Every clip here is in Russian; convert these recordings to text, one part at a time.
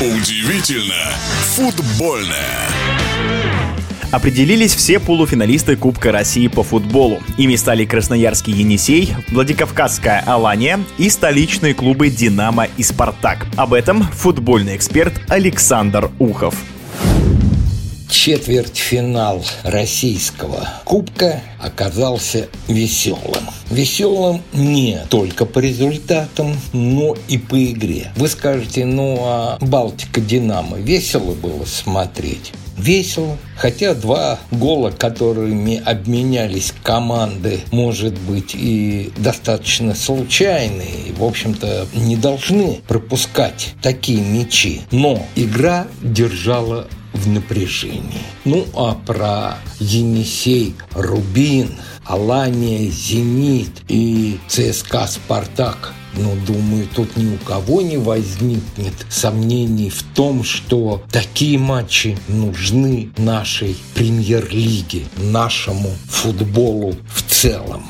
Удивительно футбольное. Определились все полуфиналисты Кубка России по футболу. Ими стали Красноярский Енисей, Владикавказская Алания и столичные клубы «Динамо» и «Спартак». Об этом футбольный эксперт Александр Ухов четвертьфинал российского кубка оказался веселым. Веселым не только по результатам, но и по игре. Вы скажете, ну а Балтика-Динамо весело было смотреть? весело. Хотя два гола, которыми обменялись команды, может быть, и достаточно случайные, в общем-то, не должны пропускать такие мячи. Но игра держала в напряжении. Ну а про Енисей, Рубин, Алания, Зенит и ЦСКА «Спартак» Но, думаю, тут ни у кого не возникнет сомнений в том, что такие матчи нужны нашей премьер-лиге, нашему футболу в целом.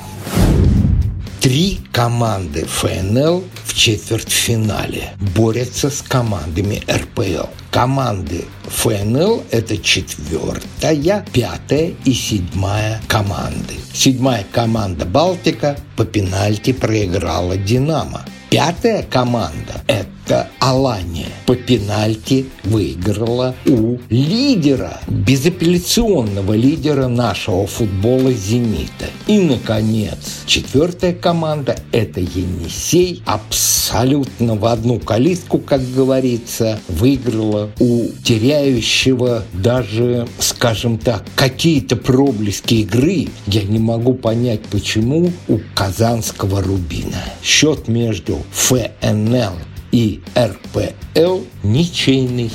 Три команды ФНЛ в четвертьфинале борются с командами РПЛ. Команды ФНЛ – это четвертая, пятая и седьмая команды. Седьмая команда «Балтика» по пенальти проиграла «Динамо». Пятая команда – это Алания по пенальти выиграла у лидера, безапелляционного лидера нашего футбола «Зенита». И, наконец, четвертая команда – это Енисей. Абсолютно в одну калитку, как говорится, выиграла у теряющего даже, скажем так, какие-то проблески игры. Я не могу понять, почему у казанского Рубина. Счет между ФНЛ и РПЛ ничейный.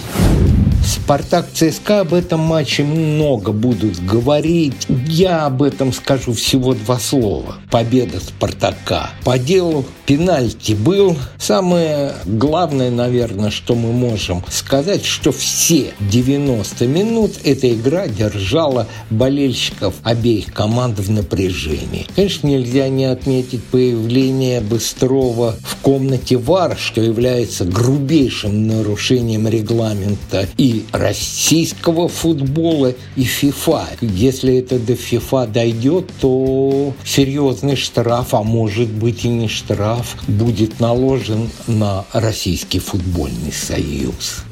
Спартак ЦСКА об этом матче много будут говорить. Я об этом скажу всего два слова. Победа Спартака. По делу пенальти был. Самое главное, наверное, что мы можем сказать, что все 90 минут эта игра держала болельщиков обеих команд в напряжении. Конечно, нельзя не отметить появление Быстрова в комнате ВАР, что является грубейшим нарушением регламента и российского футбола, и ФИФА. Если это до ФИФА дойдет, то серьезный штраф, а может быть и не штраф, будет наложен на Российский футбольный союз.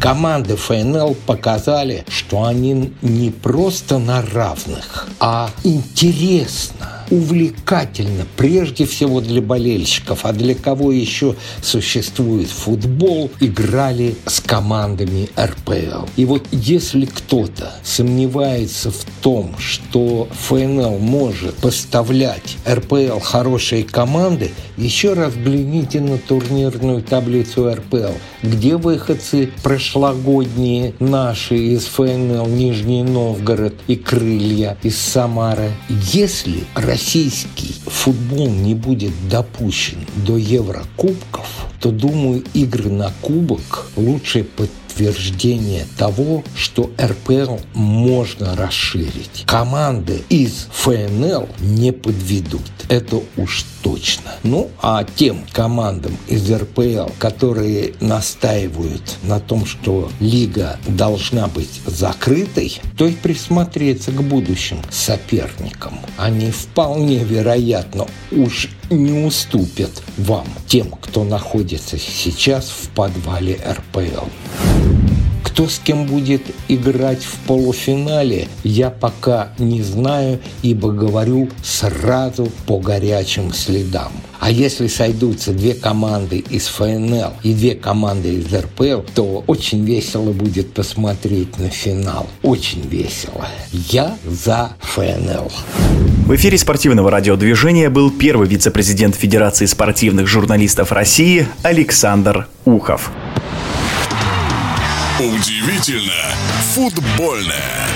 Команды ФНЛ показали, что они не просто на равных, а интересно увлекательно, прежде всего для болельщиков, а для кого еще существует футбол, играли с командами РПЛ. И вот если кто-то сомневается в том, что ФНЛ может поставлять РПЛ хорошие команды, еще раз взгляните на турнирную таблицу РПЛ, где выходцы прошлогодние наши из ФНЛ Нижний Новгород и Крылья из Самары. Если российский футбол не будет допущен до Еврокубков, то, думаю, игры на кубок лучше подтвердить подтверждение того, что РПЛ можно расширить. Команды из ФНЛ не подведут. Это уж точно. Ну, а тем командам из РПЛ, которые настаивают на том, что лига должна быть закрытой, то и присмотреться к будущим соперникам. Они вполне вероятно уж не уступят вам, тем, кто находится сейчас в подвале РПЛ. Кто с кем будет играть в полуфинале, я пока не знаю, ибо говорю сразу по горячим следам. А если сойдутся две команды из ФНЛ и две команды из РПЛ, то очень весело будет посмотреть на финал. Очень весело. Я за ФНЛ. В эфире спортивного радиодвижения был первый вице-президент Федерации спортивных журналистов России Александр Ухов. Удивительно футбольное.